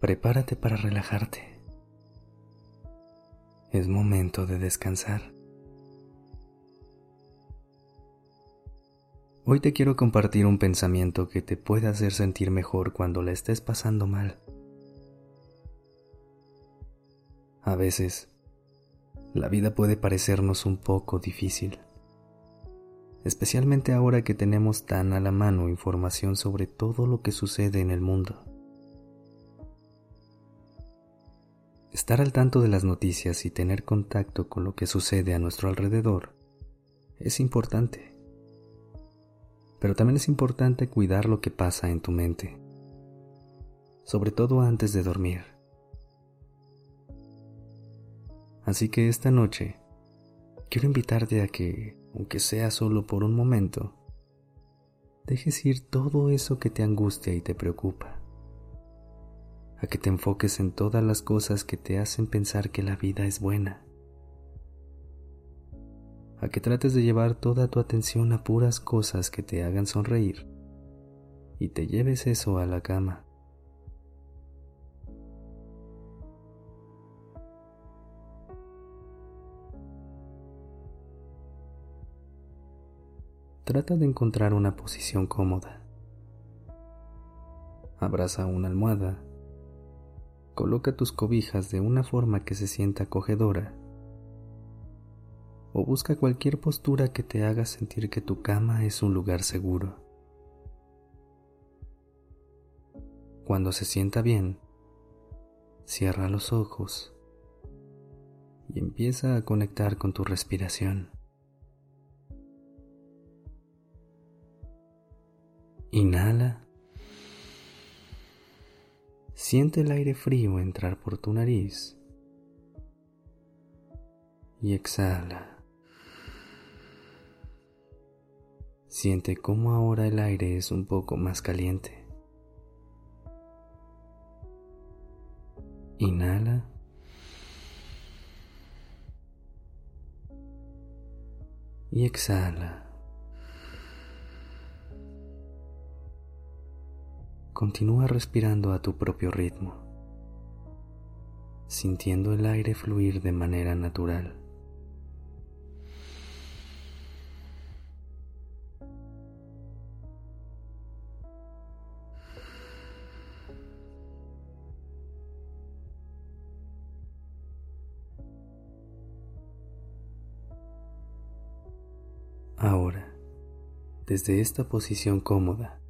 Prepárate para relajarte. Es momento de descansar. Hoy te quiero compartir un pensamiento que te puede hacer sentir mejor cuando la estés pasando mal. A veces, la vida puede parecernos un poco difícil, especialmente ahora que tenemos tan a la mano información sobre todo lo que sucede en el mundo. Estar al tanto de las noticias y tener contacto con lo que sucede a nuestro alrededor es importante pero también es importante cuidar lo que pasa en tu mente, sobre todo antes de dormir. Así que esta noche quiero invitarte a que, aunque sea solo por un momento, dejes ir todo eso que te angustia y te preocupa, a que te enfoques en todas las cosas que te hacen pensar que la vida es buena a que trates de llevar toda tu atención a puras cosas que te hagan sonreír y te lleves eso a la cama. Trata de encontrar una posición cómoda. Abraza una almohada. Coloca tus cobijas de una forma que se sienta acogedora o busca cualquier postura que te haga sentir que tu cama es un lugar seguro. Cuando se sienta bien, cierra los ojos y empieza a conectar con tu respiración. Inhala. Siente el aire frío entrar por tu nariz y exhala. Siente cómo ahora el aire es un poco más caliente. Inhala. Y exhala. Continúa respirando a tu propio ritmo, sintiendo el aire fluir de manera natural. Ahora, desde esta posición cómoda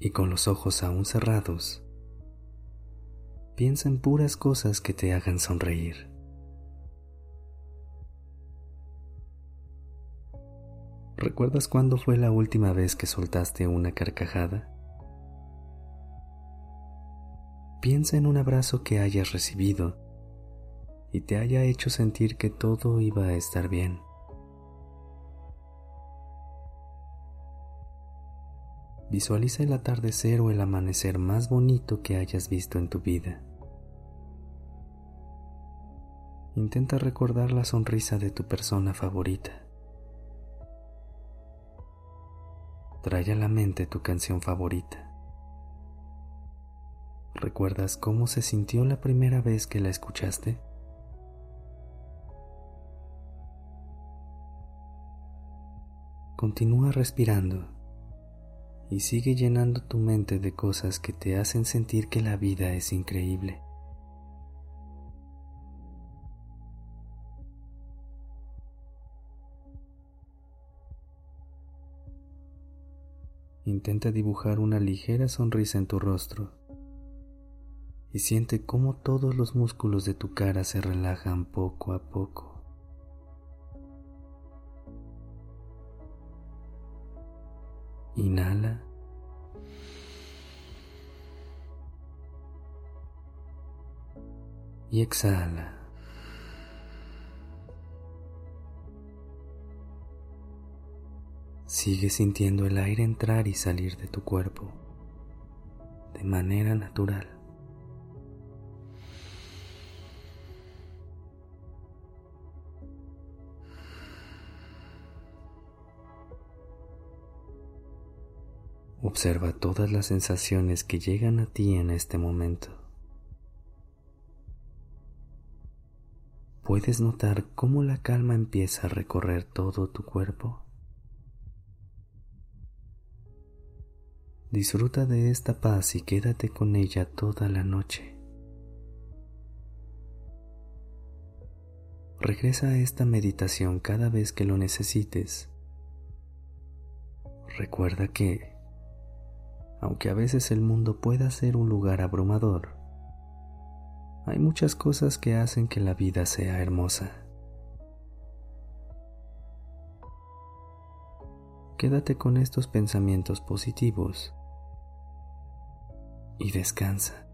y con los ojos aún cerrados, piensa en puras cosas que te hagan sonreír. ¿Recuerdas cuándo fue la última vez que soltaste una carcajada? Piensa en un abrazo que hayas recibido y te haya hecho sentir que todo iba a estar bien. Visualiza el atardecer o el amanecer más bonito que hayas visto en tu vida. Intenta recordar la sonrisa de tu persona favorita. Trae a la mente tu canción favorita. ¿Recuerdas cómo se sintió la primera vez que la escuchaste? Continúa respirando y sigue llenando tu mente de cosas que te hacen sentir que la vida es increíble. Intenta dibujar una ligera sonrisa en tu rostro y siente cómo todos los músculos de tu cara se relajan poco a poco. Inhala. y exhala. Sigue sintiendo el aire entrar y salir de tu cuerpo de manera natural. Observa todas las sensaciones que llegan a ti en este momento. ¿Puedes notar cómo la calma empieza a recorrer todo tu cuerpo? Disfruta de esta paz y quédate con ella toda la noche. Regresa a esta meditación cada vez que lo necesites. Recuerda que, aunque a veces el mundo pueda ser un lugar abrumador, hay muchas cosas que hacen que la vida sea hermosa. Quédate con estos pensamientos positivos y descansa.